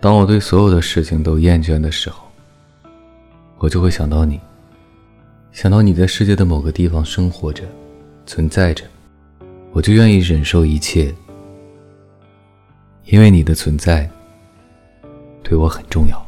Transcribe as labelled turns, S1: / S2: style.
S1: 当我对所有的事情都厌倦的时候我就会想到你想到你在世界的某个地方生活着存在着我就愿意忍受一切因为你的存在对我很重要。